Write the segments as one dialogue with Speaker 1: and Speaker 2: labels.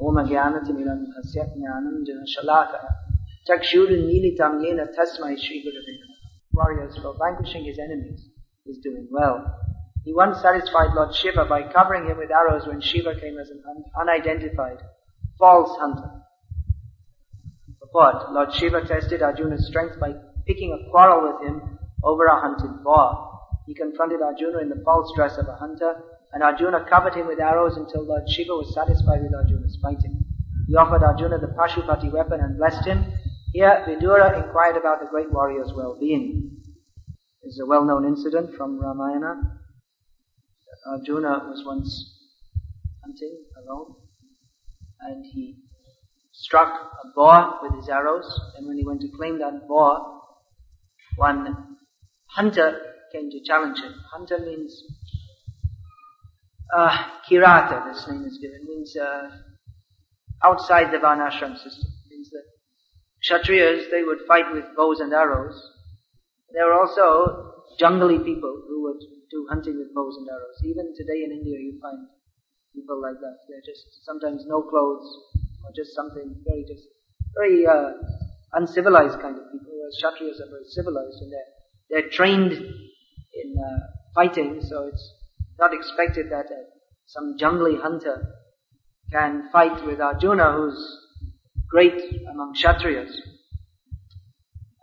Speaker 1: Jnanatimirandhasya Jnananjana Shalakaya Chakshurunmilitam Yena Tasmai Shri Gurave Warriors for vanquishing his enemies is doing well. He once satisfied Lord Shiva by covering him with arrows when Shiva came as an un- unidentified, false hunter. Purport, Lord Shiva tested Arjuna's strength by picking a quarrel with him over a hunted boar. He confronted Arjuna in the false dress of a hunter, and Arjuna covered him with arrows until Lord Shiva was satisfied with Arjuna's fighting. He offered Arjuna the Pashupata weapon and blessed him. Here, Vidura inquired about the great warrior's well-being. This is a well-known incident from Ramayana. Arjuna was once hunting alone, and he struck a boar with his arrows, and when he went to claim that boar, one hunter came to challenge him. Hunter means uh, kirata, this name is given, means uh, outside the varnashram system. means that kshatriyas, they would fight with bows and arrows. There were also jungly people who would do hunting with bows and arrows. Even today in India you find people like that. They're just sometimes no clothes or just something very just very uh, uncivilized kind of people. Whereas kshatriyas are very civilized and they're they're trained in uh, fighting, so it's not expected that uh, some jungly hunter can fight with Arjuna, who's great among kshatriyas.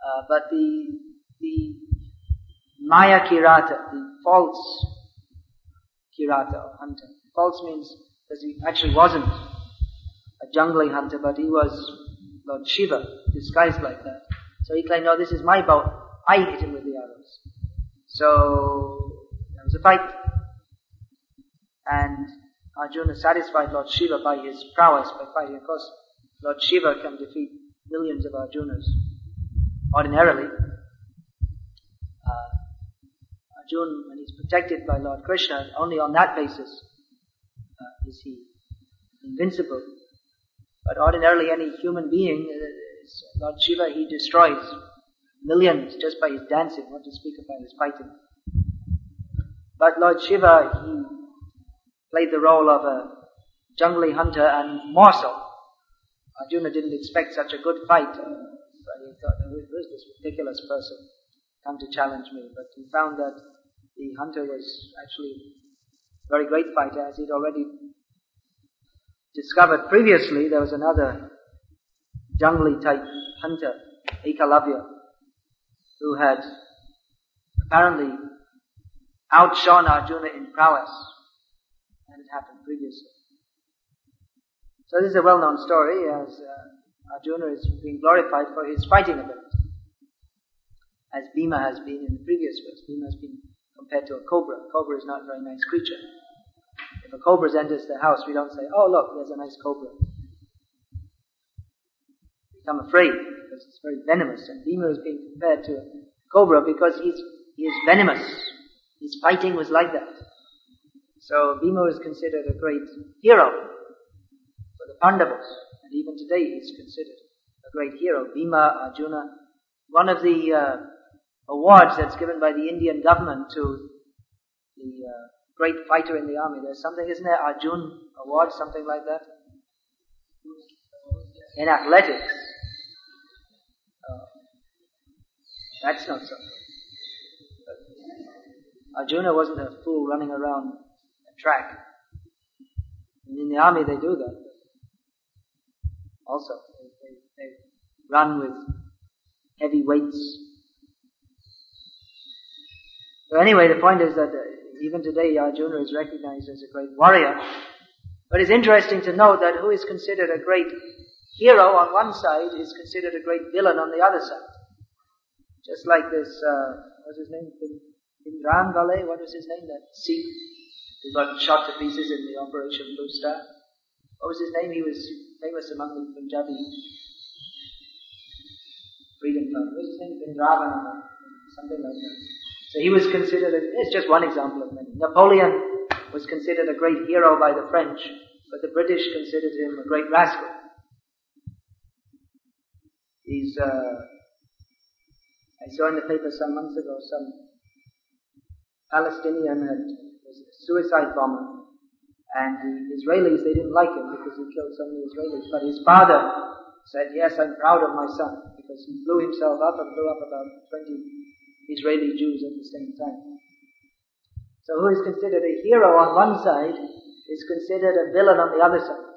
Speaker 1: Uh, but the the Maya Kirata, the false Kirata or hunter. False means because he actually wasn't a jungly hunter, but he was Lord Shiva, disguised like that. So he claimed, no, this is my bow. I hit him with the arrows. So there was a fight. And Arjuna satisfied Lord Shiva by his prowess by fighting. Of course, Lord Shiva can defeat millions of Arjunas ordinarily. Uh, Arjuna, when he's protected by Lord Krishna, only on that basis uh, is he invincible. But ordinarily, any human being, uh, Lord Shiva, he destroys millions just by his dancing, not to speak about his fighting. But Lord Shiva, he played the role of a jungly hunter and more so. Arjuna didn't expect such a good fight. But he thought, who is this ridiculous person come to challenge me? But he found that the hunter was actually a very great fighter as he'd already discovered previously. There was another jungly type hunter, Ekalavya, who had apparently outshone Arjuna in prowess. Happened previously. So this is a well-known story as uh, Arjuna is being glorified for his fighting ability. As Bhima has been in the previous verse. Bhima has been compared to a cobra. A cobra is not a very nice creature. If a cobra enters the house, we don't say, oh look, there's a nice cobra. We become afraid because it's very venomous. And Bhima is being compared to a cobra because he's, he is venomous. His fighting was like that. So Bhima is considered a great hero for the Pandavas. And even today he's considered a great hero. Bhima, Arjuna. One of the uh, awards that's given by the Indian government to the uh, great fighter in the army. There's something, isn't there? Arjun award, something like that? In athletics. Uh, that's not so. Arjuna wasn't a fool running around track. And in the army they do that. Also, they, they, they run with heavy weights. So anyway, the point is that uh, even today Arjuna is recognized as a great warrior. But it's interesting to note that who is considered a great hero on one side is considered a great villain on the other side. Just like this, uh, what's his name? Bhindranwale, what was his name? That Sikh who got shot to pieces in the Operation Blue Star. What was his name? He was famous among the Punjabi freedom fighters. What was his name? Something like that. So he was considered, a, it's just one example of many. Napoleon was considered a great hero by the French, but the British considered him a great rascal. He's, uh, I saw in the paper some months ago some Palestinian had, suicide bomber And the Israelis, they didn't like him because he killed so many Israelis. But his father said, yes, I'm proud of my son because he blew himself up and blew up about 20 Israeli Jews at the same time. So who is considered a hero on one side is considered a villain on the other side.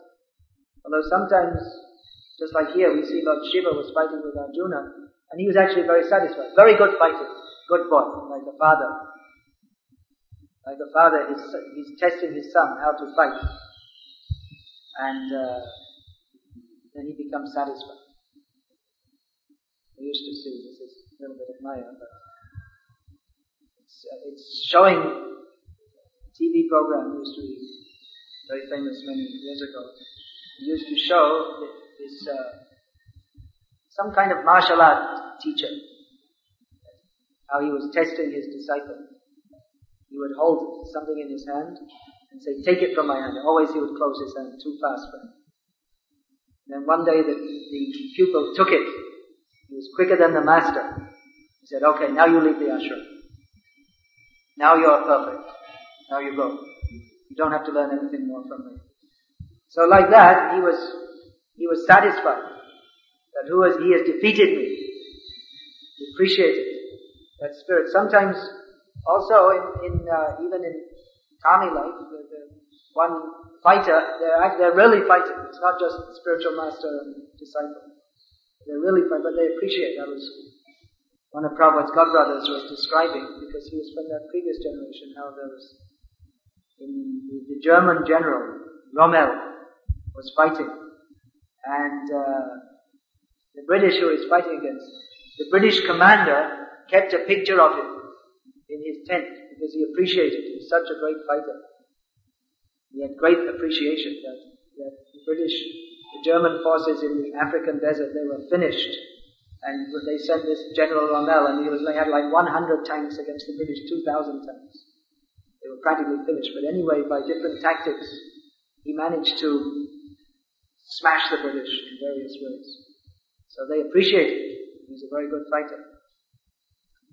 Speaker 1: Although sometimes, just like here, we see Lord Shiva was fighting with Arjuna, and he was actually very satisfied. Very good fighter. Good boy, like a father. Like a father, he's, he's testing his son how to fight. And uh, then he becomes satisfied. I used to see, this is a little bit of Maya, but it's, uh, it's showing TV program used to be very famous many years ago. It used to show this, uh, some kind of martial art teacher, how he was testing his disciple. He would hold something in his hand and say, take it from my hand. Always he would close his hand too fast for him. And then one day the, the pupil took it. He was quicker than the master. He said, okay, now you leave the ashram. Now you're perfect. Now you go. You don't have to learn anything more from me. So like that, he was, he was satisfied that who has, he has defeated me. He appreciated that spirit. Sometimes also, in, in uh, even in army life, the, the one fighter, they're, they're really fighting. It's not just spiritual master and disciple. They're really fighting, but they appreciate. That was one of Prabhupada's godbrothers was describing because he was from that previous generation. How there was in the, German general Rommel was fighting, and uh, the British who he was fighting against, the British commander kept a picture of him his tent because he appreciated he was such a great fighter. He had great appreciation that, that the British, the German forces in the African desert, they were finished. And they sent this General Rommel and he was, they had like 100 tanks against the British 2,000 tanks. They were practically finished. But anyway, by different tactics, he managed to smash the British in various ways. So they appreciated. He was a very good fighter.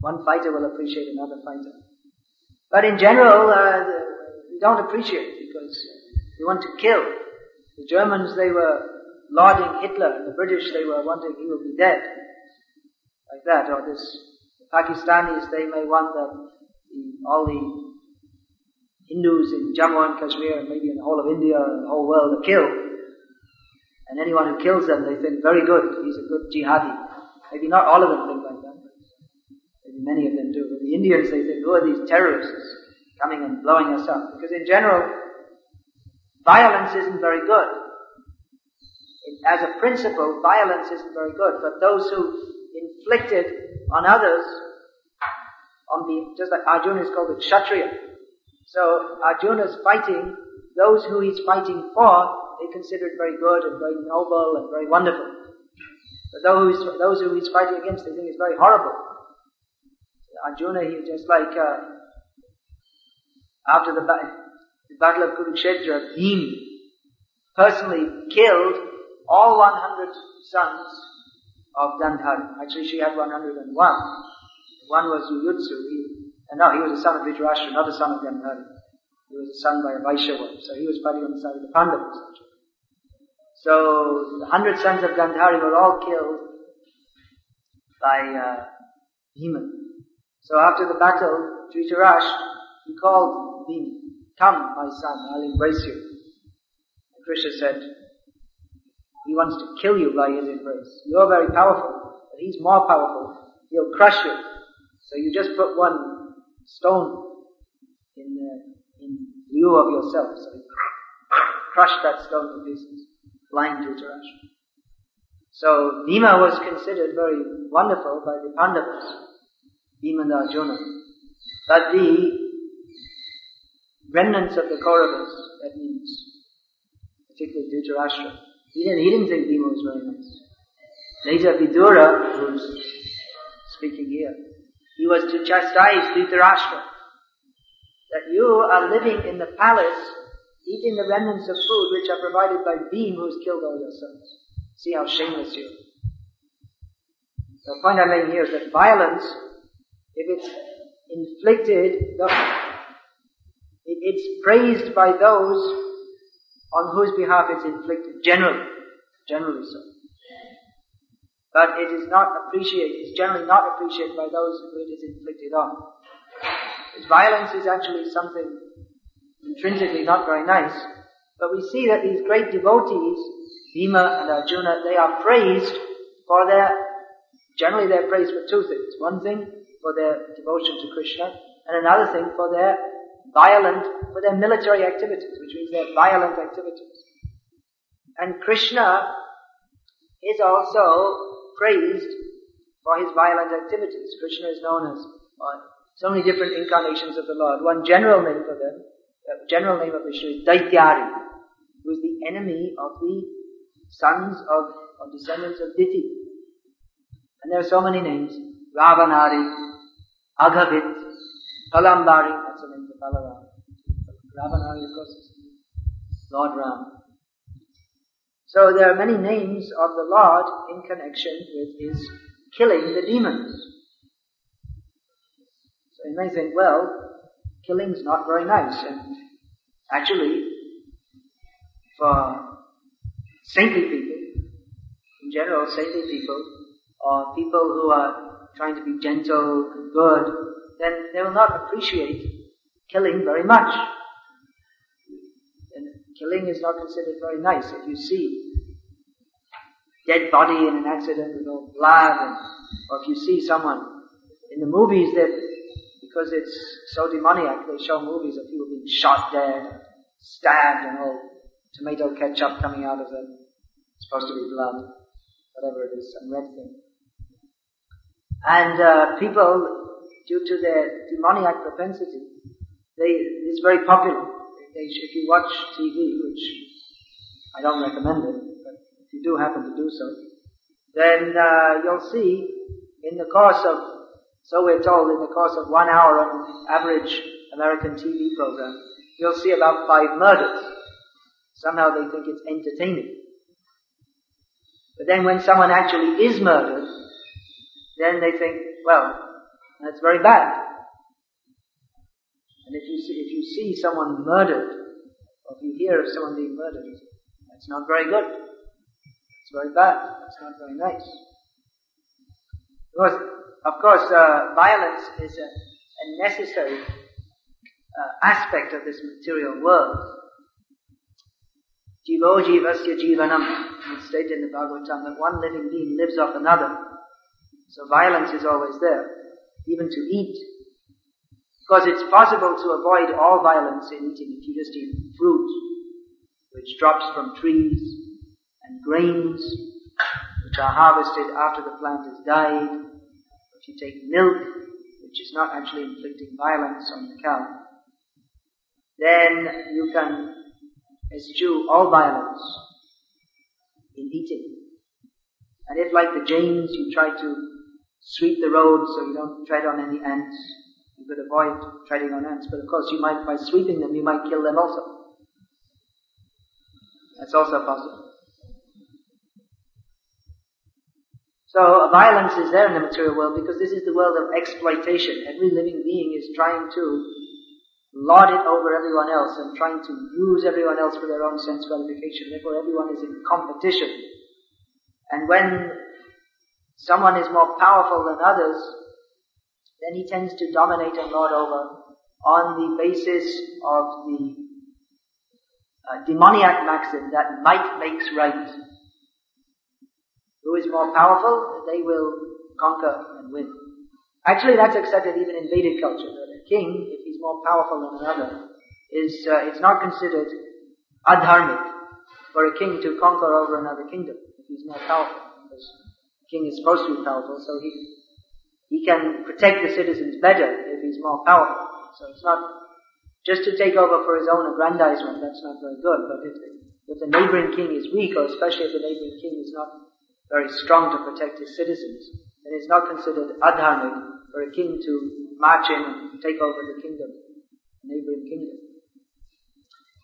Speaker 1: One fighter will appreciate another fighter. But in general, uh, we don't appreciate because we want to kill. The Germans, they were lauding Hitler. and The British, they were wanting he will be dead. Like that. Or this, the Pakistanis, they may want that all the Hindus in Jammu and Kashmir and maybe in the whole of India and the whole world are killed. And anyone who kills them, they think, very good, he's a good jihadi. Maybe not all of them think like that many of them do. But the Indians, they think, who are these terrorists coming and blowing us up? Because in general, violence isn't very good. As a principle, violence isn't very good. But those who inflict it on others, on the, just like Arjuna is called a Kshatriya. So Arjuna's fighting, those who he's fighting for, they consider it very good and very noble and very wonderful. But those, those who he's fighting against, they think it's very horrible. Arjuna, he just like uh, after the, the, battle of Kurukshetra, Bhim personally killed all 100 sons of Gandhari. Actually, she had 101. One was Yuyutsu. He, and no, he was a son of Dhritarashtra, not a son of Gandhari. He was a son by a Vaishyava. So he was fighting on the side of the Pandavas. So the hundred sons of Gandhari were all killed by uh. So after the battle, Dhritarash, he called Bhima, come my son, I'll embrace you. And Krishna said, he wants to kill you by his embrace. You're very powerful, but he's more powerful. He'll crush you. So you just put one stone in, uh, in lieu of yourself. So he crushed that stone to pieces, blind Dhritarash. So Bhima was considered very wonderful by the Pandavas. Bhima and Arjuna. But the remnants of the Kauravas, that means particularly Dhritarashtra, he didn't, he didn't think Bhima was very nice. Later Vidura, who's speaking here, he was to chastise Dhritarashtra that you are living in the palace eating the remnants of food which are provided by Bhim who's killed all your sons. See how shameless you are. The point I'm making here is that violence if it's inflicted, it's praised by those on whose behalf it's inflicted, generally, generally so. But it is not appreciated, it's generally not appreciated by those who it is inflicted on. Because violence is actually something intrinsically not very nice, but we see that these great devotees, Bhima and Arjuna, they are praised for their, generally they're praised for two things. One thing, for their devotion to Krishna, and another thing for their violent, for their military activities, which means their violent activities. And Krishna is also praised for his violent activities. Krishna is known as uh, so many different incarnations of the Lord. One general name for them, uh, general name of Vishnu is Daityari, who is the enemy of the sons of, of descendants of Diti. And there are so many names. Ravanari, Aghavit, Palambari, that's the name Lord Ram. So there are many names of the Lord in connection with his killing the demons. So you may think, well, killing's not very nice, and actually, for saintly people, in general, saintly people, or people who are trying to be gentle and good, then they will not appreciate killing very much. And killing is not considered very nice. If you see dead body in an accident with all blood, and, or if you see someone in the movies that because it's so demoniac, they show movies of people being shot dead, stabbed, and all tomato ketchup coming out of them. It's supposed to be blood, whatever it is, some red thing. And uh, people, due to their demoniac propensity, they it's very popular. They, if you watch TV, which I don't recommend it, but if you do happen to do so, then uh, you'll see in the course of, so we're told, in the course of one hour on average American TV program, you'll see about five murders. Somehow they think it's entertaining. But then when someone actually is murdered, then they think, well, that's very bad. And if you see, if you see someone murdered, or if you hear of someone being murdered, that's not very good. It's very bad. It's not very nice. Because, of course, uh, violence is a, a necessary uh, aspect of this material world. Jivo jivasya jivanam. It's stated in the Bhagavatam that one living being lives off another. So violence is always there, even to eat. Because it's possible to avoid all violence in eating if you just eat fruit, which drops from trees, and grains, which are harvested after the plant has died. If you take milk, which is not actually inflicting violence on the cow, then you can eschew all violence in eating. And if like the Jains you try to sweep the road so you don't tread on any ants, you could avoid treading on ants, but of course you might, by sweeping them, you might kill them also. That's also possible. So violence is there in the material world because this is the world of exploitation. Every living being is trying to lord it over everyone else and trying to use everyone else for their own sense gratification. Therefore everyone is in competition. And when someone is more powerful than others, then he tends to dominate and lord over on the basis of the uh, demoniac maxim that might makes right. Who is more powerful, they will conquer and win. Actually, that's accepted even in Vedic culture. That a king, if he's more powerful than another, is uh, it's not considered adharmic for a king to conquer over another kingdom if he's more powerful. Because king is supposed to be powerful, so he he can protect the citizens better if he's more powerful. So it's not just to take over for his own aggrandizement. That's not very good. But if the, if the neighboring king is weak, or especially if the neighboring king is not very strong to protect his citizens, then it's not considered adharmic for a king to march in and take over the kingdom, the neighboring kingdom.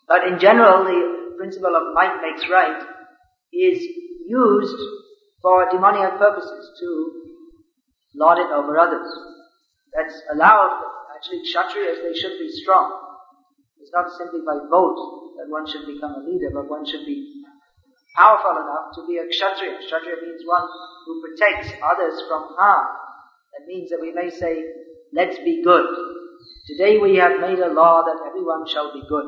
Speaker 1: But in general, the principle of might makes right is used for demoniac purposes to lord it over others. That's allowed. Actually, kshatriyas, they should be strong. It's not simply by vote that one should become a leader, but one should be powerful enough to be a kshatriya. Kshatriya means one who protects others from harm. That means that we may say, let's be good. Today we have made a law that everyone shall be good.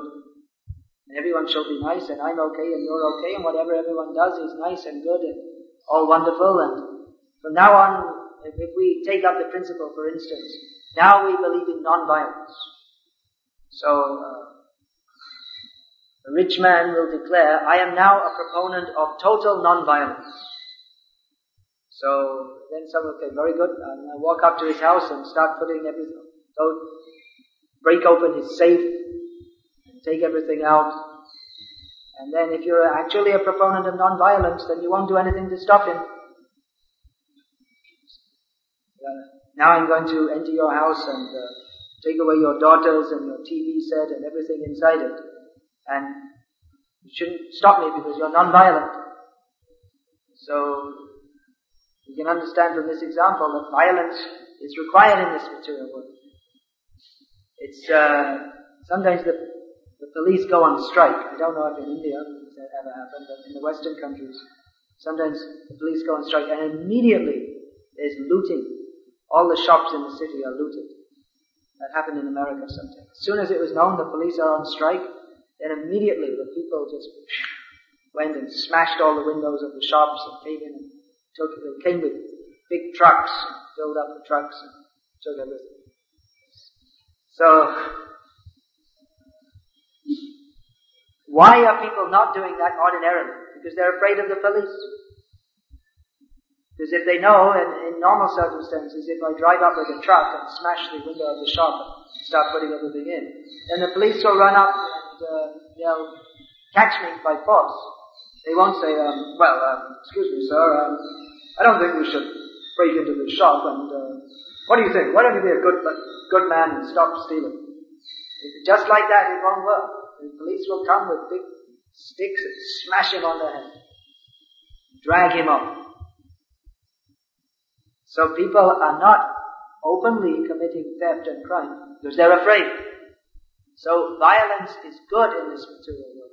Speaker 1: And everyone shall be nice and I'm okay and you're okay and whatever everyone does is nice and good and all wonderful and from now on, if, we take up the principle for instance, now we believe in non-violence. So, uh, a rich man will declare, I am now a proponent of total non-violence. So then someone will say, very good, and I walk up to his house and start putting everything, so break open his safe take everything out. And then if you're actually a proponent of non-violence, then you won't do anything to stop him. now I'm going to enter your house and uh, take away your daughters and your TV set and everything inside it. And you shouldn't stop me because you're non-violent. So, you can understand from this example that violence is required in this material world. It's, uh, sometimes the, the police go on strike. I don't know if in India that ever happened, but in the Western countries, sometimes the police go on strike and immediately there's looting. All the shops in the city are looted. That happened in America sometimes. As soon as it was known the police are on strike, then immediately the people just went and smashed all the windows of the shops and came in and took. They came with big trucks, and filled up the trucks and took everything. So, why are people not doing that ordinarily? Because they're afraid of the police. Because if they know, in, in normal circumstances, if I drive up with a truck and smash the window of the shop and start putting everything in, then the police will run up and uh, they'll catch me by force. They won't say, um, well, um, excuse me, sir, um, I don't think we should break into the shop and, uh, what do you think? Why don't you be a good, good man and stop stealing? Just like that, it won't work. The police will come with big sticks and smash him on the head. Drag him off. So people are not openly committing theft and crime because they're afraid. So violence is good in this material world.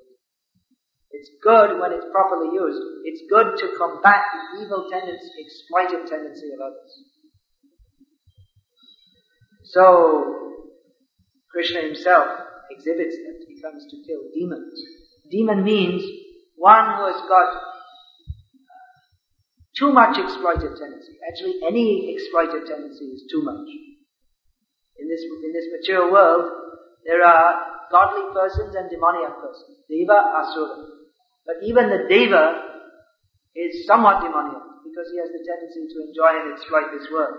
Speaker 1: It's good when it's properly used. It's good to combat the evil tendency, exploitive tendency of others. So, Krishna himself exhibits that. He comes to kill demons. Demon means one who has got too much exploitive tendency. Actually, any exploitive tendency is too much. In this, in this material world, there are godly persons and demoniac persons. Deva, Asura. But even the Deva is somewhat demoniac because he has the tendency to enjoy and exploit this world.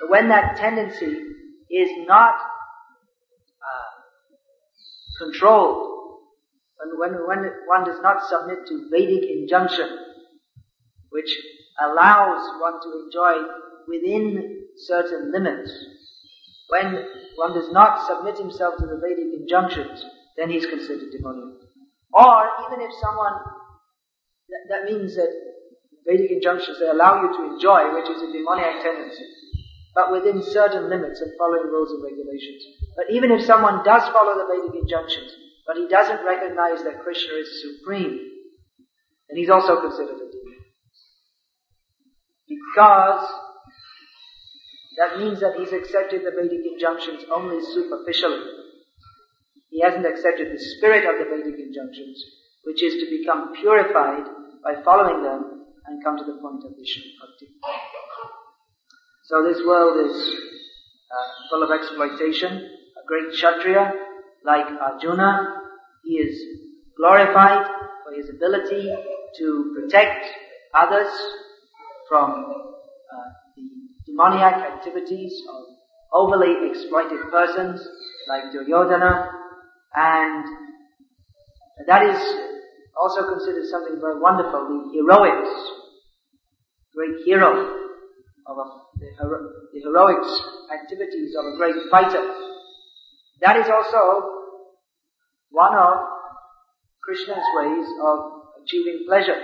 Speaker 1: But when that tendency is not uh, controlled, and when, when one does not submit to Vedic injunction, which allows one to enjoy within certain limits. When one does not submit himself to the Vedic injunctions, then he's considered demoniac. Or even if someone, that, that means that Vedic injunctions, they allow you to enjoy, which is a demoniac tendency, but within certain limits and following rules and regulations. But even if someone does follow the Vedic injunctions, but he doesn't recognize that Krishna is supreme, then he's also considered a demon. Because that means that he's accepted the Vedic injunctions only superficially. He hasn't accepted the spirit of the Vedic injunctions, which is to become purified by following them and come to the point of Vishnu Bhakti. So this world is uh, full of exploitation. A great Kshatriya, like Arjuna, he is glorified for his ability to protect others from uh, the demoniac activities of overly exploited persons like Duryodhana, and that is also considered something very wonderful, the heroics, great hero of a, the, hero, the heroics activities of a great fighter. That is also one of Krishna's ways of achieving pleasure.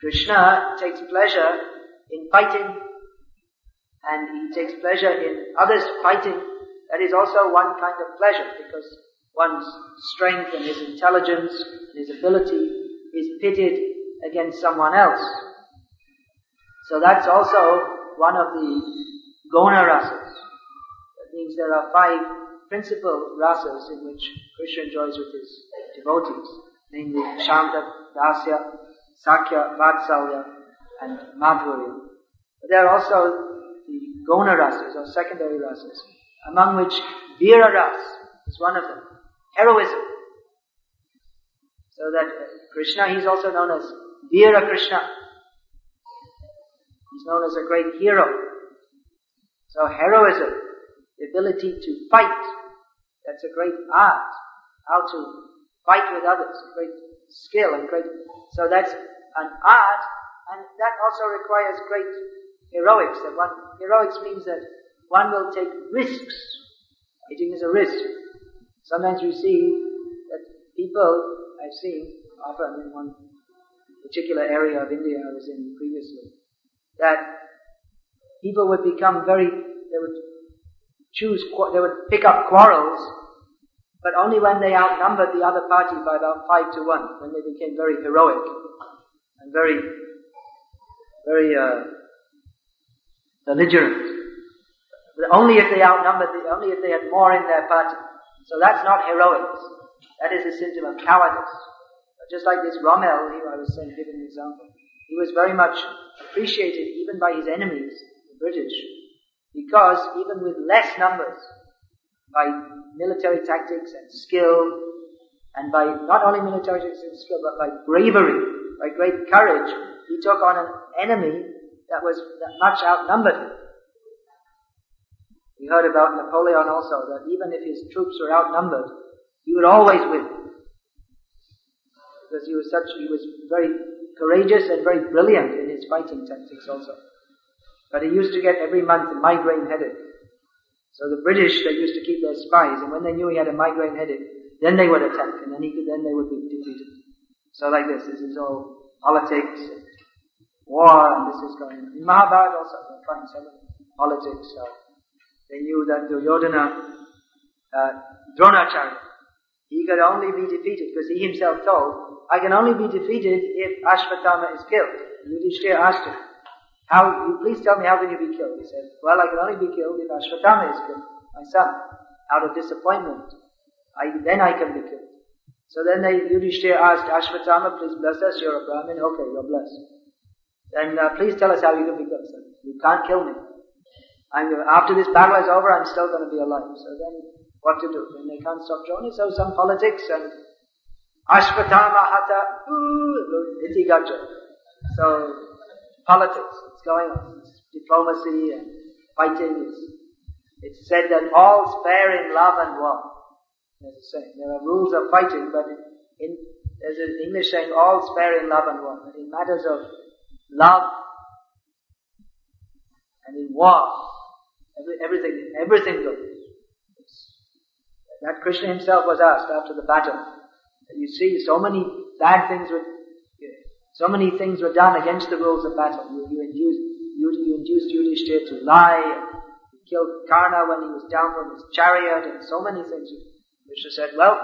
Speaker 1: Krishna takes pleasure in fighting and he takes pleasure in others fighting. That is also one kind of pleasure because one's strength and his intelligence and his ability is pitted against someone else. So that's also one of the gauna rasas. That means there are five principal rasas in which Krishna enjoys with his devotees, namely Shanta, Dasya, Sakhya, Vatsalya, and Madhurya. But there are also the gauna rasas or secondary rasas, among which Vira ras is one of them. Heroism. So that Krishna, he's also known as Vira Krishna. He's known as a great hero. So heroism, the ability to fight, that's a great art. How to fight with others, a great skill and great, so that's an art, and that also requires great heroics. That one, heroics means that one will take risks. Fighting is a risk. Sometimes we see that people, I've seen, often in one particular area of India I was in previously, that people would become very, they would choose, they would pick up quarrels, but only when they outnumbered the other party by about five to one, when they became very heroic and very, very uh, belligerent. But only if they outnumbered, the, only if they had more in their party. So that's not heroics. That is a symptom of cowardice. But just like this Rommel, who I was saying, giving an example, he was very much appreciated even by his enemies, the British, because even with less numbers, by military tactics and skill, and by not only military tactics and skill, but by bravery, by great courage, he took on an enemy that was much outnumbered. We heard about Napoleon also, that even if his troops were outnumbered, he would always win. Because he was such, he was very courageous and very brilliant in his fighting tactics also. But he used to get every month a migraine headache. So the British, they used to keep their spies, and when they knew he had a migraine headache, then they would attack, and then he could, then they would be defeated. So like this, this is all politics, war, and this is going. In Mahabharata also, they're trying politics, so they knew that Duryodhana, uh, Dronacharya, he could only be defeated because he himself told, I can only be defeated if Ashwatthama is killed. Yudhishthira asked him, how, please tell me how can you be killed? He said, well, I can only be killed if Ashwatthama is killed, my son, out of disappointment. I, then I can be killed. So then they, Yudhishthira asked Ashwatthama, please bless us, you're a Brahmin, okay, you're blessed. Then uh, please tell us how you can be killed. You can't kill me. I'm, after this battle is over, I'm still going to be alive. So then, what to do? Then they can't stop joining. So some politics and Ashwatthama Hata, iti gaja. So politics, it's going on. It's diplomacy and fighting. It's, it's said that all's fair in love and war. There's a saying. There are rules of fighting, but in, there's an English saying, all's fair in love and war. But in matters of love and in war, every, everything, everything goes. That Krishna himself was asked after the battle. You see, so many bad things were, so many things were done against the rules of battle. You, you induced, you, you induced Yudhishthira to lie, you killed Karna when he was down from his chariot, and so many things. Krishna said, well,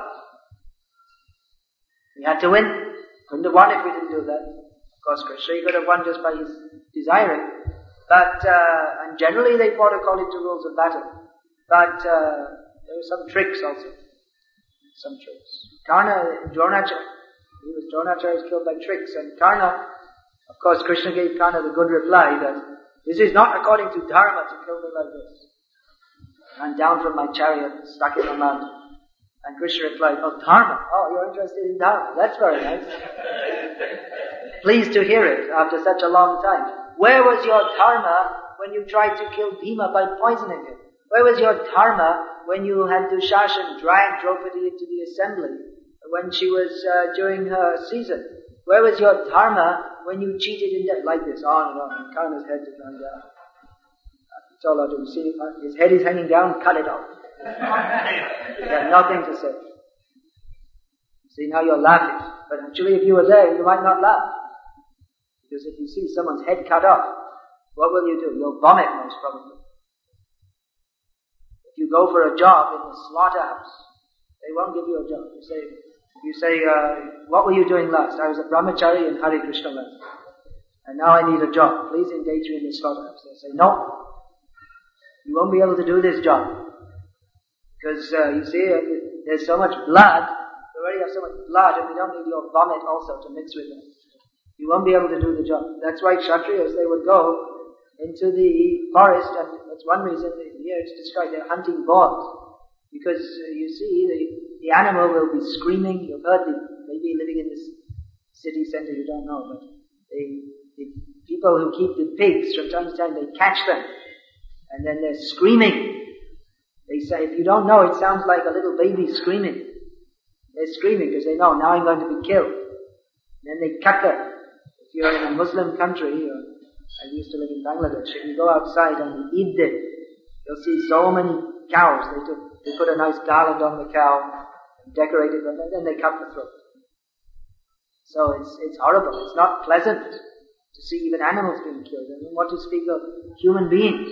Speaker 1: we had to win. Couldn't have won if we didn't do that. Of course, Krishna could have won just by his desiring. But, uh, and generally they fought according to rules of battle. But, uh, there were some tricks also. Some tricks. Karna, Dronacharya, he was Dronacharya was killed by tricks. And Karna, of course, Krishna gave Karna the good reply that this is not according to dharma to kill me like this. And down from my chariot, stuck in the mountain. And Krishna replied, oh, dharma. Oh, you're interested in dharma. That's very nice. Pleased to hear it after such a long time. Where was your dharma when you tried to kill Bhima by poisoning him? Where was your dharma when you had Dushashan drag Draupadi into the assembly when she was uh, during her season? Where was your dharma when you cheated in debt like this? On and on. And Karna's head is down. It's all out of see, his head is hanging down, cut it off. he had nothing to say. See, now you're laughing. But actually, if you were there, you might not laugh. Because if you see someone's head cut off, what will you do? You'll vomit most probably. If you go for a job in the slaughterhouse, They won't give you a job. You say, you say, uh, what were you doing last? I was a brahmachari in Hare Krishna land. And now I need a job. Please engage me in this slaughterhouse. They say, no. You won't be able to do this job. Because, uh, you see, uh, there's so much blood. We already have so much blood and we don't need your vomit also to mix with it. You won't be able to do the job. That's why Kshatriyas, they would go into the forest and that's one reason here it's described they're hunting boars. Because uh, you see, the, the animal will be screaming. You've heard the, maybe living in this city center, you don't know, but they, the people who keep the pigs, from time to time, they catch them. And then they're screaming. They say, if you don't know, it sounds like a little baby screaming. They're screaming because they know, now I'm going to be killed. And then they cut them. If you're in a Muslim country, or I used to live in Bangladesh, if you go outside on the Eid you'll see so many cows. They took they put a nice garland on the cow, decorated them, and then they cut the throat. So it's, it's horrible. It's not pleasant to see even animals being killed. I mean, what to speak of human beings?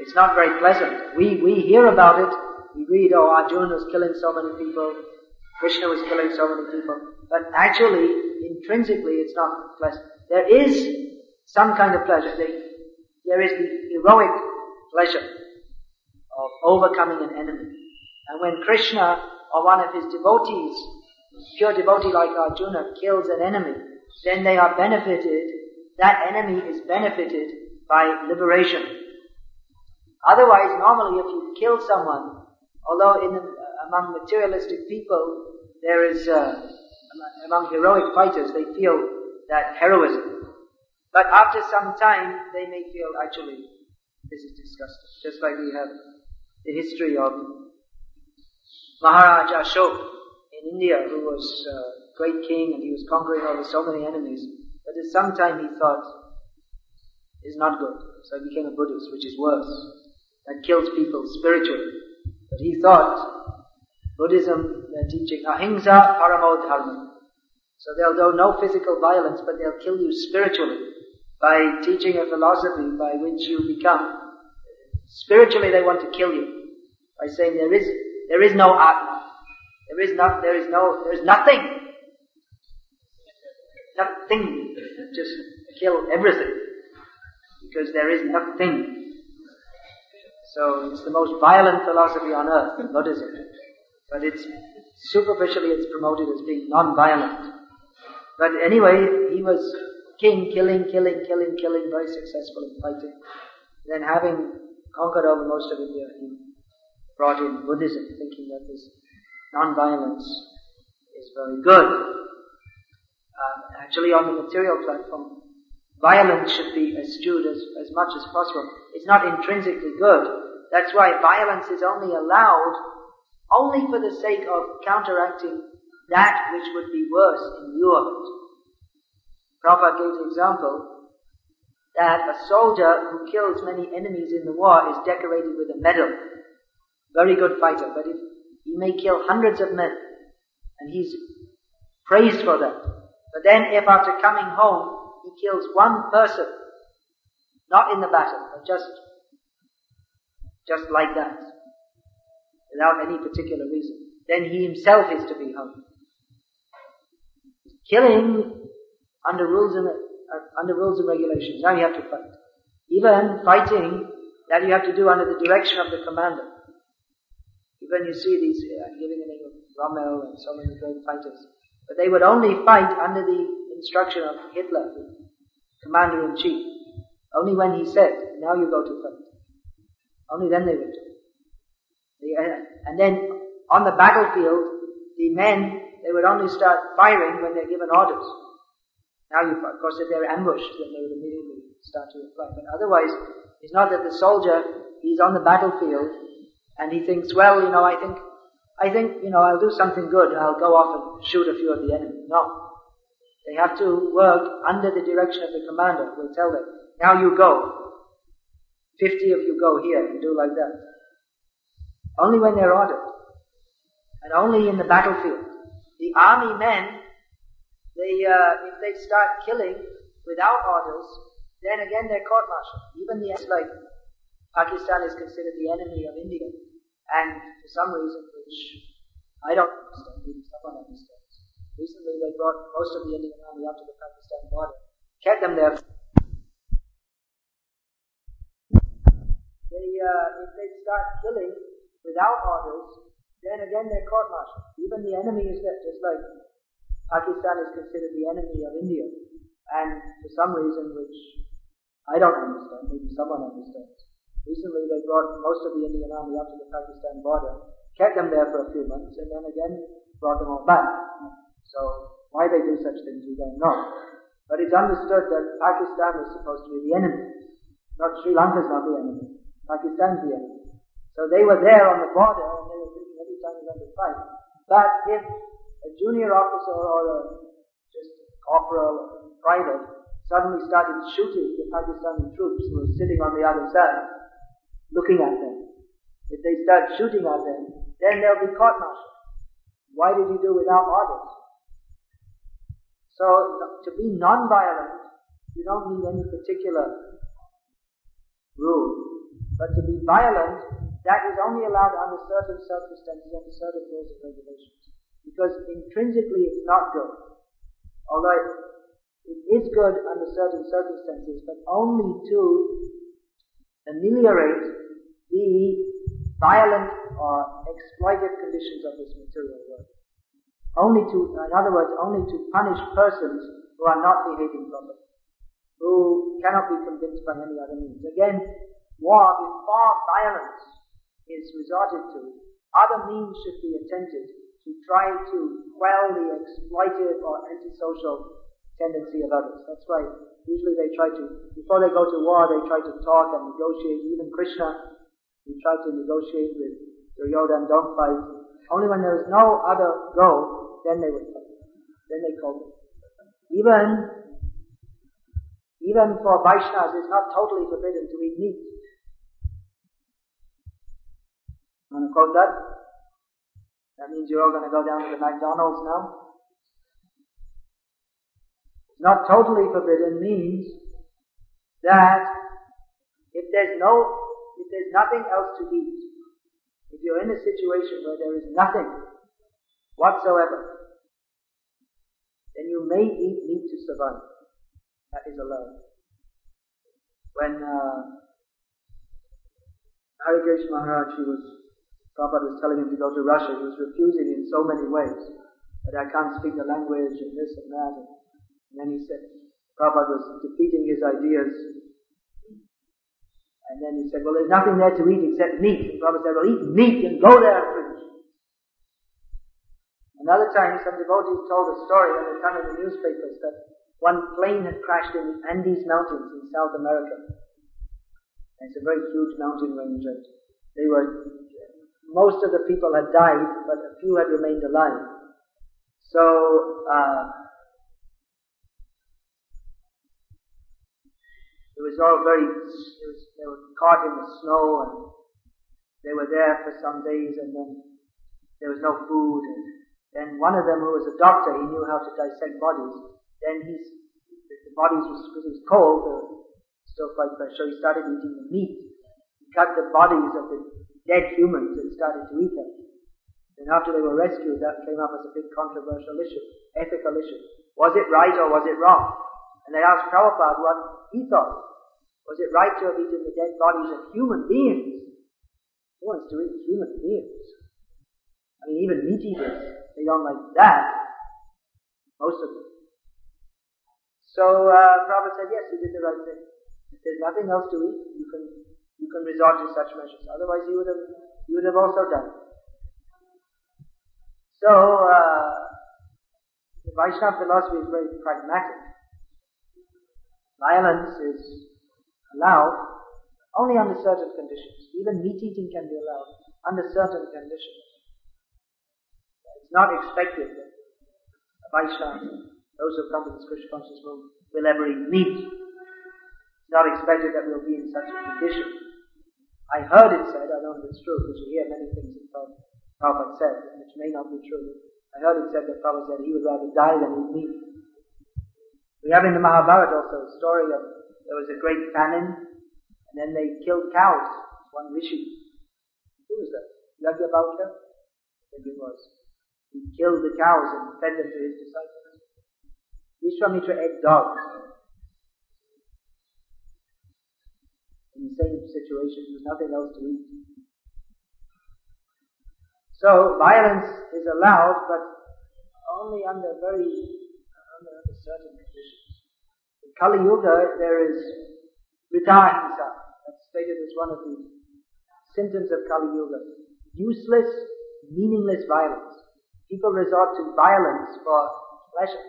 Speaker 1: It's not very pleasant. We, we hear about it. We read, oh, Arjuna was killing so many people. Krishna was killing so many people. But actually, intrinsically, it's not pleasant. There is some kind of pleasure. There is the heroic pleasure overcoming an enemy. And when Krishna or one of his devotees, pure devotee like Arjuna, kills an enemy, then they are benefited, that enemy is benefited by liberation. Otherwise, normally if you kill someone, although in among materialistic people, there is, uh, among heroic fighters, they feel that heroism. But after some time, they may feel actually, this is disgusting. Just like we have the history of Maharaja Ashok in India, who was a great king and he was conquering over so many enemies. But at some time he thought, is not good. So he became a Buddhist, which is worse. That kills people spiritually. But he thought, Buddhism, they're teaching ahimsa paramo dharma. So they'll do no physical violence, but they'll kill you spiritually by teaching a philosophy by which you become Spiritually, they want to kill you by saying there is there is no atma, there is not there is no there is nothing, nothing. Just kill everything because there is nothing. So it's the most violent philosophy on earth, Buddhism. But it's superficially it's promoted as being non-violent. But anyway, he was king, killing, killing, killing, killing, very successful in fighting. Then having conquered over most of India, he brought in Buddhism, thinking that this non-violence is very good. Um, actually, on the material platform, violence should be eschewed as, as much as possible. It's not intrinsically good. That's why violence is only allowed only for the sake of counteracting that which would be worse in view of it. Prabhupada gave the example that a soldier who kills many enemies in the war is decorated with a medal. Very good fighter, but if he may kill hundreds of men, and he's praised for that. But then if after coming home he kills one person, not in the battle, but just, just like that, without any particular reason, then he himself is to be hung. Killing under rules and uh, under rules and regulations. Now you have to fight. Even fighting that you have to do under the direction of the commander. Even you see these, uh, I'm giving the name of Rommel and so many great fighters. But they would only fight under the instruction of Hitler, commander in chief. Only when he said, now you go to fight. Only then they would. Uh, and then on the battlefield, the men, they would only start firing when they're given orders. Now, you, of course, if they're ambushed, then they would immediately start to reply. But otherwise, it's not that the soldier, he's on the battlefield, and he thinks, well, you know, I think, I think, you know, I'll do something good, I'll go off and shoot a few of the enemy. No. They have to work under the direction of the commander who will tell them, now you go. Fifty of you go here and do like that. Only when they're ordered. And only in the battlefield. The army men they, uh, if they start killing without orders, then again they're court-martialed. Even the, like, Pakistan is considered the enemy of India. And for some reason which I don't understand, maybe someone understands, recently they brought most of the Indian army up to the Pakistan border, kept them there. They, uh, if they start killing without orders, then again they're court-martialed. Even the enemy is there, just like Pakistan is considered the enemy of India. And for some reason which I don't understand, maybe someone understands. Recently they brought most of the Indian army up to the Pakistan border, kept them there for a few months, and then again brought them all back. So why they do such things we don't know. But it's understood that Pakistan is supposed to be the enemy. Not Sri Lanka's not the enemy. Pakistan's the enemy. So they were there on the border and they were thinking every time we're to fight. But if a junior officer or a just corporal or private suddenly started shooting the Pakistani troops who were sitting on the other side, looking at them. If they start shooting at them, then they'll be court-martialed. Why did you do without orders? So, to be non-violent, you don't need any particular rule. But to be violent, that is only allowed under certain circumstances, under certain rules and regulations. Because intrinsically it's not good. Although it is good under certain circumstances, but only to ameliorate the violent or exploited conditions of this material world. Only to, in other words, only to punish persons who are not behaving properly, who cannot be convinced by any other means. Again, war, before violence is resorted to, other means should be attempted to try to quell the exploitive or antisocial tendency of others. That's why usually they try to, before they go to war, they try to talk and negotiate. Even Krishna, he tried to negotiate with Duryodhana, don't fight. Only when there was no other goal, then they would fight. Then they called. Even, even for Vaishnavas, it's not totally forbidden to eat meat. Want to quote that? That means you're all going to go down to the McDonald's now? Not totally forbidden means that if there's no, if there's nothing else to eat, if you're in a situation where there is nothing whatsoever, then you may eat meat to survive. That is allowed. When uh, Harikrishna Maharaj, he was, Prabhupada was telling him to go to Russia, he was refusing in so many ways that I can't speak the language and this and that. And then he said, Prabhupada was defeating his ideas. And then he said, well, there's nothing there to eat except meat. And Prabhupada said, well, eat meat and go there and. Another time, some devotees told a story that had come in the newspapers that one plane had crashed in the Andes Mountains in South America. And it's a very huge mountain range and they were, most of the people had died, but a few had remained alive. So, uh, It was all very, it was, they were caught in the snow and they were there for some days and then there was no food and then one of them who was a doctor, he knew how to dissect bodies. Then he's, the bodies was, because it was cold, quite fresh, so he started eating the meat. He cut the bodies of the dead humans and started to eat them. And after they were rescued, that came up as a big controversial issue, ethical issue. Was it right or was it wrong? And they asked Prabhupada what he thought. Was it right to have eaten the dead bodies of human beings? Who wants to eat human beings? I mean, even meat eaters, they don't like that. Most of them. So, uh, Prabhupada said, yes, he did the right thing. If there's nothing else to eat, you can, you can resort to such measures. Otherwise, you would have, you would have also done. So, uh, the Vaishnava philosophy is very pragmatic. Violence is allowed only under certain conditions. Even meat eating can be allowed under certain conditions. It's not expected that a Vaishnava, those who come to this Krishna conscious will, will ever eat meat. It's not expected that we'll be in such a condition. I heard it said, I don't know if it's true, because you hear many things that Prabhupada said, which may not be true. I heard it said that Prabhupada said he would rather die than eat meat. We have in the Mahabharata also a story of there was a great famine, and then they killed cows. One rishi. Who was that? Yajnavalkya? I think it was. He killed the cows and fed them to his disciples. Vishwamitra ate dogs. In the same situation, there was nothing else to eat. So violence is allowed, but only under very certain conditions. In Kali Yuga, there is Ritahimsa. That's stated as one of the symptoms of Kali Yuga. Useless, meaningless violence. People resort to violence for pleasure.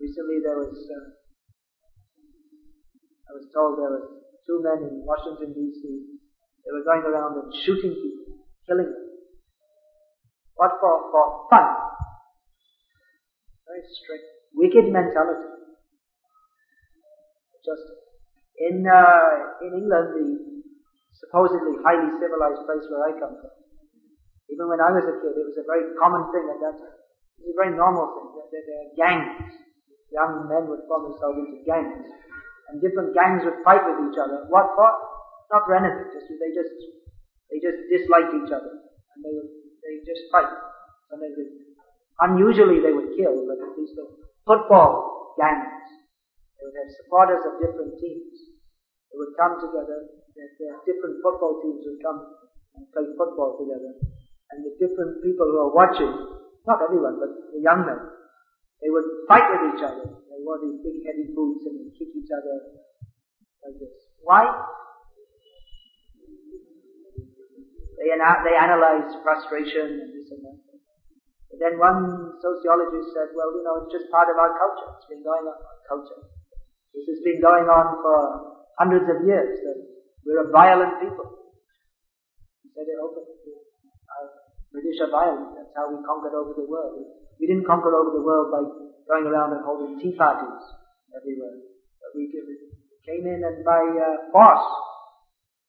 Speaker 1: Recently there was, uh, I was told there were two men in Washington DC. They were going around and shooting people, killing them. What for? For fun. Strict, wicked mentality. Just in uh, in England, the supposedly highly civilized place where I come from. Even when I was a kid, it was a very common thing at that time. It was a very normal thing. There, there, are gangs. Young men would form themselves into gangs. And different gangs would fight with each other. What for? Not for anything. Just, they just, they just disliked each other. And they would, they just fight. And they unusually they would kill, but at least the football gangs. They would have supporters of different teams. They would come together. Different football teams would come and play football together. And the different people who are watching not everyone, but the young men. They would fight with each other. They wore these big heavy boots and kick each other like this. Why? They, they analyze frustration and this and that. Then one sociologist said, well, you know, it's just part of our culture. It's been going on, our culture. This has been going on for hundreds of years, that we're a violent people. He said it openly. British are violent. That's how we conquered over the world. We didn't conquer over the world by going around and holding tea parties everywhere. But we came in and by uh, force,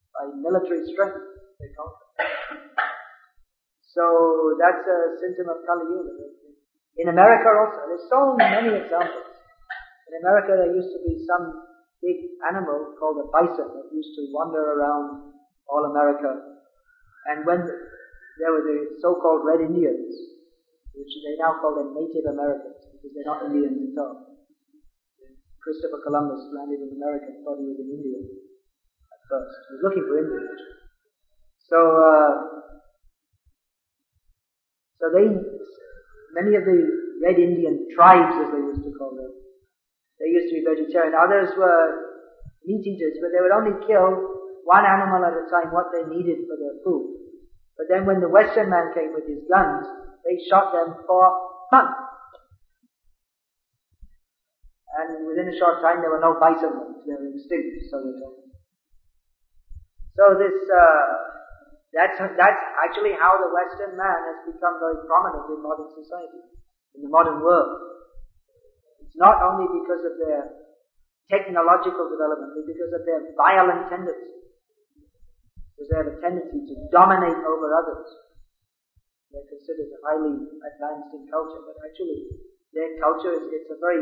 Speaker 1: by military strength, they conquered. So that's a symptom of Kali Yuga. In America also, there's so many examples. In America there used to be some big animal called a bison that used to wander around all America. And when there were the so-called Red Indians, which they now call them Native Americans because they're not Indians at all. Christopher Columbus landed in America and thought he was an Indian at first. He was looking for Indians. So, uh, so they, many of the Red Indian tribes, as they used to call them, they used to be vegetarian. Others were meat eaters, but they would only kill one animal at a time, what they needed for their food. But then when the Western man came with his guns, they shot them for fun. And within a short time there were no bison left. They were extinct, so they told. So this, uh, that's, that's actually how the Western man has become very prominent in modern society, in the modern world. It's not only because of their technological development, but because of their violent tendencies because they have a tendency to dominate over others. They're considered highly advanced in culture, but actually their culture is it's a very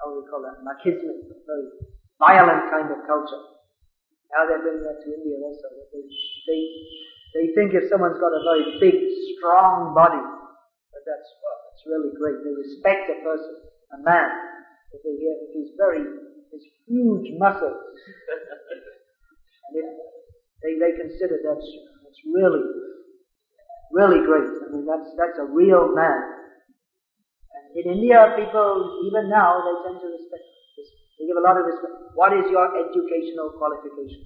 Speaker 1: how do we call that machismic, very violent kind of culture. Now they're bringing that to India also. They, they, they think if someone's got a very big, strong body, that that's well, that's really great. They respect a person, a man, if they hear if he's very his huge muscles. and it, they, they consider that's, that's really, really great. I mean, that's, that's a real man. And in India, people, even now, they tend to respect. They give a lot of respect. What is your educational qualification?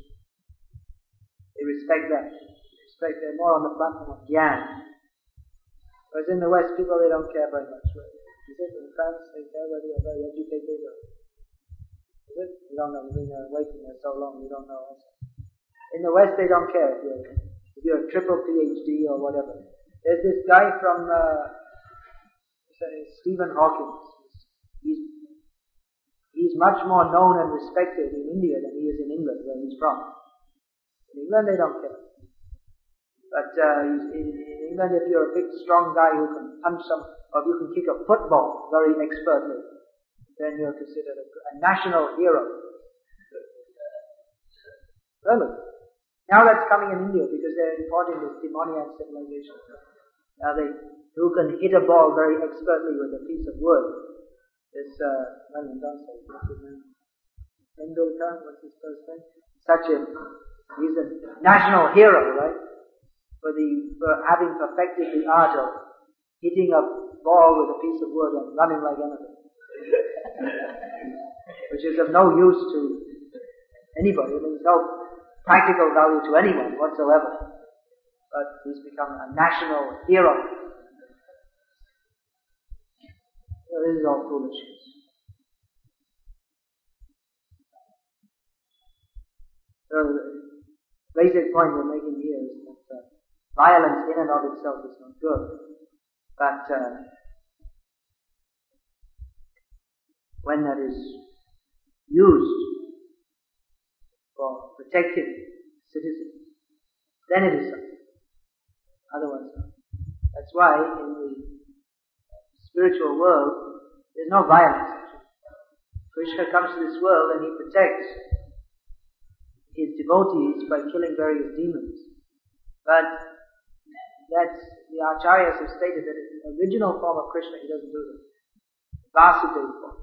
Speaker 1: They respect that. They respect, they're more on the platform of Gyan. Whereas in the West, people, they don't care very much. Is it in France, they care whether you're very educated or is it? You don't know. You've been away from there so long, you don't know. In the West, they don't care if you're, if you're a triple PhD or whatever. There's this guy from uh, Stephen Hawking. He's he's much more known and respected in India than he is in England, where he's from. In England, they don't care. But uh, in, in England, if you're a big, strong guy who can punch some, or you can kick a football very expertly, then you're considered a, a national hero. relevant. Now that's coming in India because they're importing this demoniac civilization. Now they, who can hit a ball very expertly with a piece of wood. This, uh? Tendulkar, what's his first name? Such a, he's a national hero, right? For the, for having perfected the art of hitting a ball with a piece of wood and running like an anything. Which is of no use to anybody. I no practical value to anyone whatsoever. But he's become a national hero. This is all foolishness. So the basic point we're making here is that uh, violence in and of itself is not good. But uh, when that is used for protecting citizens, then it is something. Otherwise, not. That's why in the spiritual world, there's no violence. Krishna comes to this world and he protects his devotees by killing various demons. But that's, the acharyas have stated that in the original form of Krishna, he doesn't do that. Vasudeva form.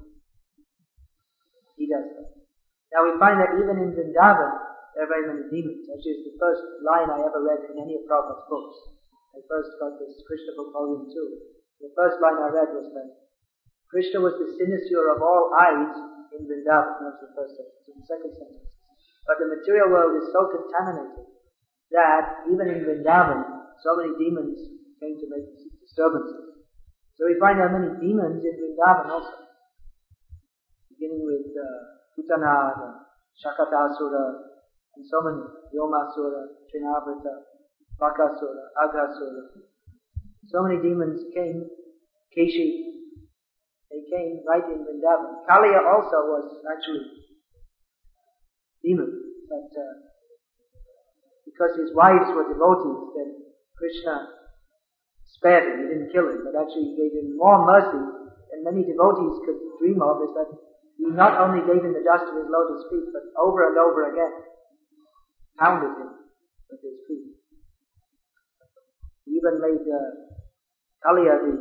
Speaker 1: He does that. Now we find that even in Vrindavan, there are very many demons. Actually, it's the first line I ever read in any of Prabhupada's books. I first got this Krishna book volume 2. The first line I read was that Krishna was the sinecure of all eyes in Vrindavan. That's the first sentence. The second sentence. But the material world is so contaminated that even in Vrindavan, so many demons came to make disturbances. So we find are many demons in Vrindavan also. Beginning with uh, Putana and Shakatasura, and so many, Vyomasura, Trinavrita, Bakasura, Aghasura. So many demons came, Keshi, they came right in Vrindavan. Kaliya also was actually demon, but uh, because his wives were devotees, then Krishna spared him, he didn't kill him, but actually gave him more mercy than many devotees could dream of, is that he not only gave him the dust of his lotus feet, but over and over again pounded him with his feet. He even made uh, Kaliya the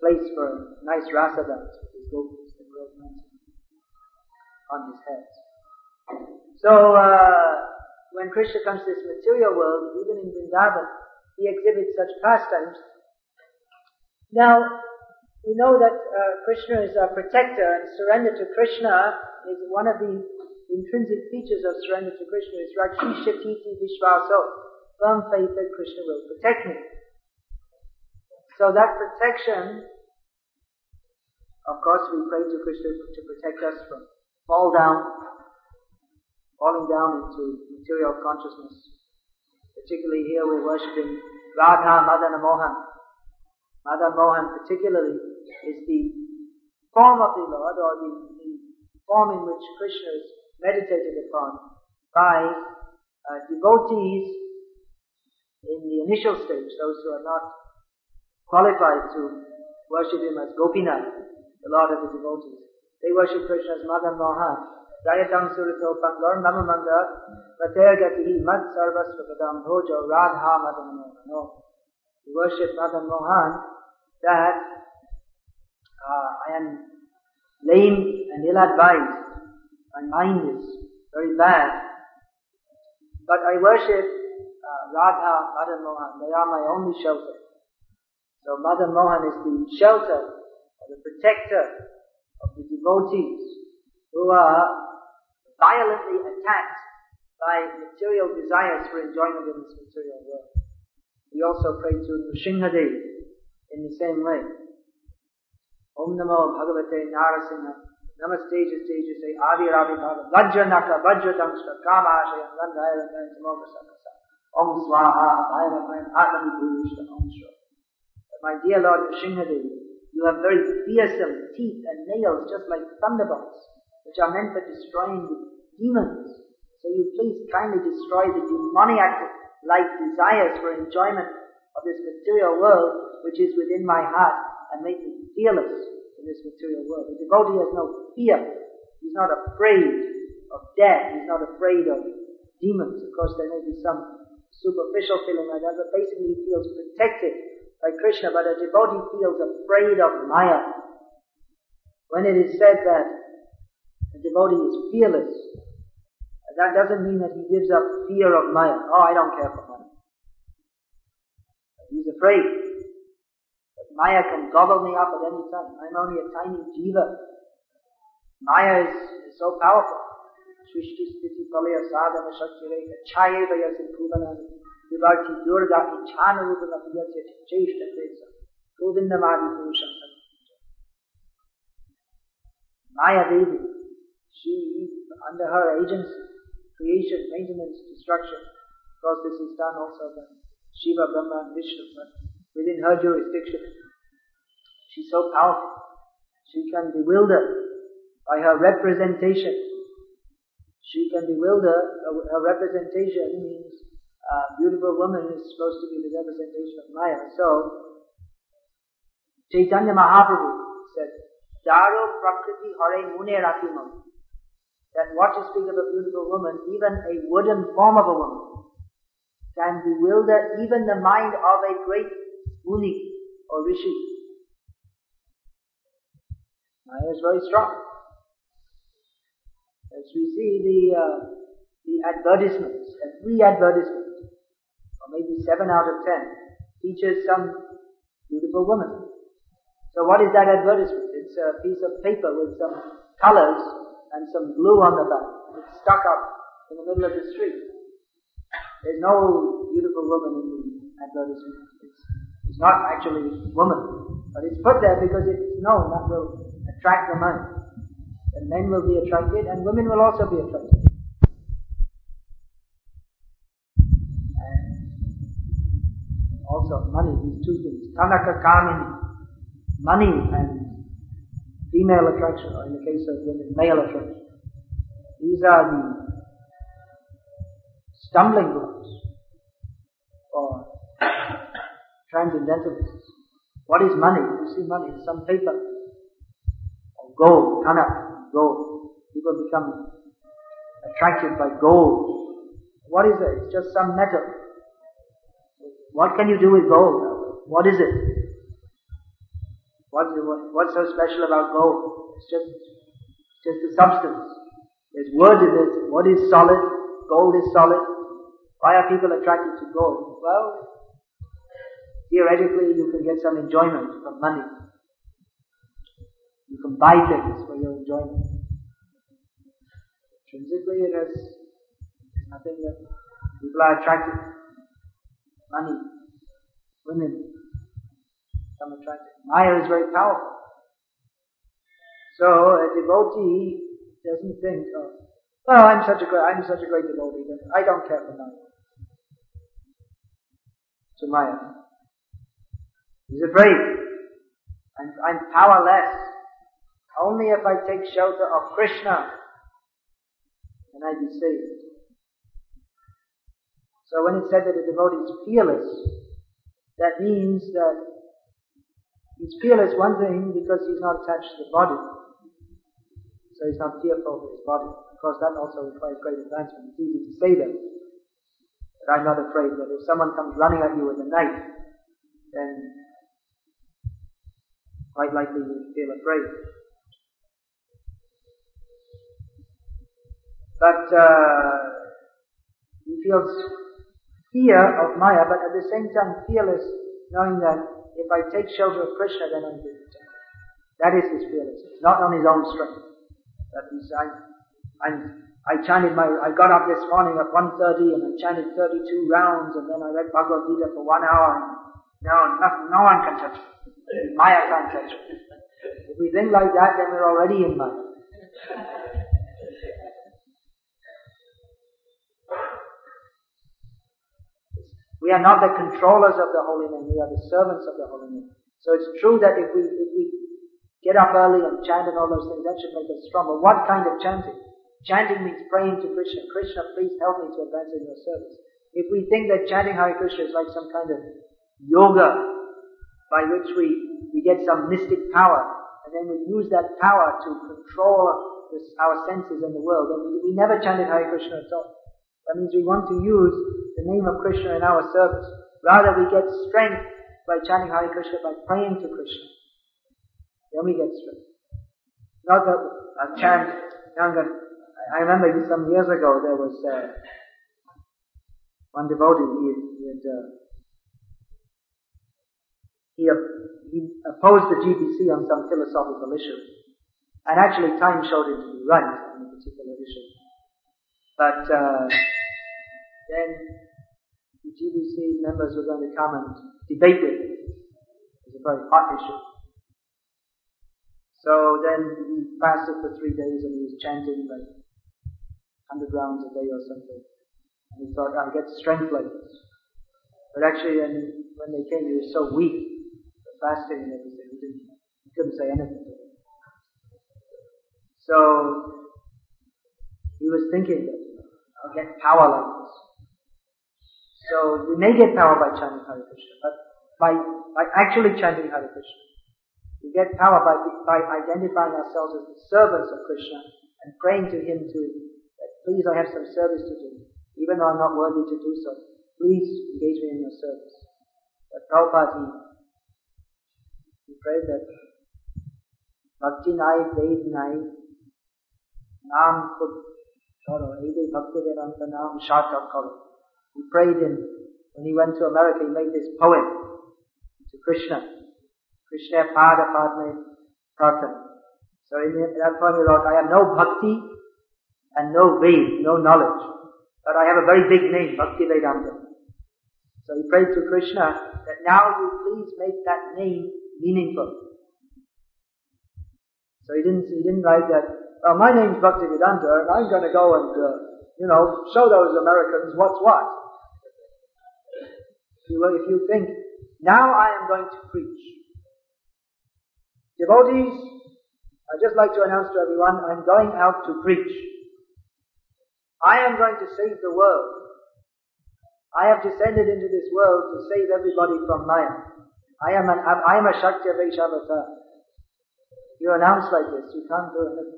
Speaker 1: place for a nice rasa dance with his gopis and rose on his head. So, uh, when Krishna comes to this material world, even in Vrindavan, he exhibits such pastimes. Now, we know that uh, Krishna is our protector and surrender to Krishna is one of the intrinsic features of surrender to Krishna is Rakshishati Vishvaso. Firm faith that Krishna will protect me. So that protection, of course we pray to Krishna to protect us from fall down, falling down into material consciousness. Particularly here we're worshipping Radha Madana Mohan. Madan Mohan particularly is the form of the Lord or the, the form in which Krishna is meditated upon by uh, devotees in the initial stage, those who are not qualified to worship him as Gopinath, the Lord of the devotees. They worship Krishna as Madan Mohan. Jayatam Surito Pangor Namamanda Vatergati Mad Sarvasvakadam Bhojo Radha Madan Mohan. No. We worship Madan Mohan that uh, I am lame and ill-advised. My mind is very bad. But I worship uh, Radha, Madan Mohan. They are my only shelter. So Madan Mohan is the shelter, and the protector of the devotees who are violently attacked by material desires for enjoyment in this material world. We also pray to Nrsimhadev in the same way. Om Namo Bhagavate Narasingha Namaste Jaste Say Adi Ravi Bhava Vajra Naka Vajra Damshra Kama Ashayam Gandhaya Om Swaha Bhayana Atmani Bhuvishta Om Shra My dear Lord Nrsimhadev, you have very fearsome teeth and nails just like thunderbolts, which are meant for destroying the demons. So you please kindly destroy the demoniac like desires for enjoyment of this material world which is within my heart and make me fearless in this material world. The devotee has no fear. He's not afraid of death. He's not afraid of demons. Of course, there may be some superficial feeling like that, but basically he feels protected by Krishna, but a devotee feels afraid of Maya. When it is said that a devotee is fearless, that doesn't mean that he gives up fear of Maya. Oh, I don't care for Maya. He's afraid. But Maya can gobble me up at any time. I'm only a tiny jiva. Maya is, is so powerful. Sadhana Devi, she, under her agency, creation, maintenance, destruction, this is done also by Shiva, Brahma and Vishnu, but within her jurisdiction, she's so powerful. She can bewilder by her representation. She can bewilder, her representation means beautiful woman is supposed to be the representation of Maya. So, Chaitanya Mahaprabhu said, Daro Prakriti Hare Mune Rakimam. That what to speak of a beautiful woman, even a wooden form of a woman, can bewilder even the mind of a great Muni or Rishi. Maya is very strong. As we see the, uh, the advertisements, every advertisement, maybe seven out of ten, features some beautiful woman. So what is that advertisement? It's a piece of paper with some colors and some glue on the back. It's stuck up in the middle of the street. There's no beautiful woman in the advertisement. It's, it's not actually woman. But it's put there because it's known that will attract the mind. And men will be attracted and women will also be attracted. Also money, these two things. Kanaka Kamini, money and female attraction, or in the case of women, male attraction. These are the stumbling blocks for transcendentalists. What is money? You see money, some paper. Or gold, kanak, gold. People become attracted by gold. What is it? It's just some metal. What can you do with gold? What is it? What's, what's so special about gold? It's just, it's just a substance. There's wood in it. What is solid? Gold is solid. Why are people attracted to gold? Well, theoretically you can get some enjoyment from money. You can buy things for your enjoyment. Intrinsically it has nothing that people are attracted. Money, women, some attracted. Maya is very powerful. So a devotee doesn't think, oh, well, I'm such a great, I'm such a great devotee that I don't care for Maya. To Maya. He's afraid. I'm, I'm powerless. Only if I take shelter of Krishna can I be saved. So when it said that a devotee is fearless, that means that he's fearless one thing because he's not attached to the body. So he's not fearful of his body. Of course that also requires great advancement. It's easy to say that. But I'm not afraid that if someone comes running at you with a knife, then quite likely you feel afraid. But uh, he feels fear of Maya, but at the same time fearless, knowing that if I take shelter of Krishna, then I'm being. That is his fearlessness, not on his own strength. That he's, I, I'm, I chanted my, I got up this morning at 1.30 and I chanted 32 rounds and then I read Bhagavad Gita for one hour no, no, no one can touch me. Maya can't touch me. If we think like that, then we're already in Maya. We are not the controllers of the holy name, we are the servants of the holy name. So it's true that if we, if we get up early and chant and all those things, that should make us strong. But what kind of chanting? Chanting means praying to Krishna. Krishna, please help me to advance in your service. If we think that chanting Hare Krishna is like some kind of yoga by which we, we get some mystic power, and then we use that power to control this, our senses in the world, then we, we never chanted Hare Krishna at all. That means we want to use the name of Krishna in our service. Rather we get strength by chanting Hare Krishna, by praying to Krishna. Then we get strength. Not that I chant, younger. I remember some years ago there was uh, one devotee, he, he had, uh, he, he opposed the GBC on some philosophical issue. And actually time showed him to be right on a particular issue. But uh, then the GBC members were going to come and debate with him. It was a very hot issue. So then he fasted for three days and he was chanting like 100 rounds a day or something. And he thought, I'll get strength like this. But actually, when, when they came, he was so weak, the fasting and everything, he, didn't, he couldn't say anything to them. So, he was thinking that, I'll get power like this. So, we may get power by chanting Hare Krishna, but by, by actually chanting Hare Krishna, we get power by, by identifying ourselves as the servants of Krishna and praying to Him to Please, I have some service to do. Even though I'm not worthy to do so, please engage me in your service. But Prabhupada, he, he prayed that Bhakti Nai, Ved Nai, Naam Khud Choro, Ede Bhakti Vedanta Naam Karo. He prayed in, when he went to America, he made this poem to Krishna. Krishna Pada Padme Pratana. So in that poem he wrote, I have no bhakti, and no Ved, no knowledge. But I have a very big name, Bhakti Vedanta. So he prayed to Krishna that now you please make that name meaningful. So he didn't, he didn't write that, oh, my name's Bhakti Vedanta and I'm going to go and, uh, you know, show those Americans what's what. If you, think, now I am going to preach. Devotees, I'd just like to announce to everyone, I'm going out to preach. I am going to save the world. I have descended into this world to save everybody from Maya. I am an, I am a Shaktyavesha Avatar. You announce like this, you can't do it.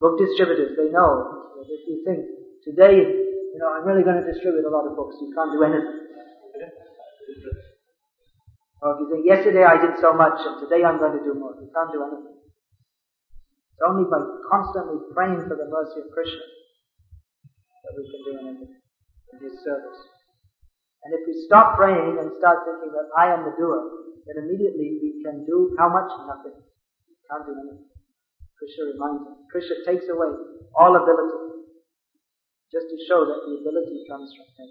Speaker 1: Book distributors, they know that if you think, today, you know, I'm really going to distribute a lot of books, you can't do anything. Or if you think, yesterday I did so much and today I'm going to do more, you can't do anything. It's only by constantly praying for the mercy of Krishna that we can do anything in His service. And if we stop praying and start thinking that I am the doer, then immediately we can do how much? Nothing. Can't do anything. Krishna reminds us. Krishna takes away all ability, just to show that the ability comes from Him.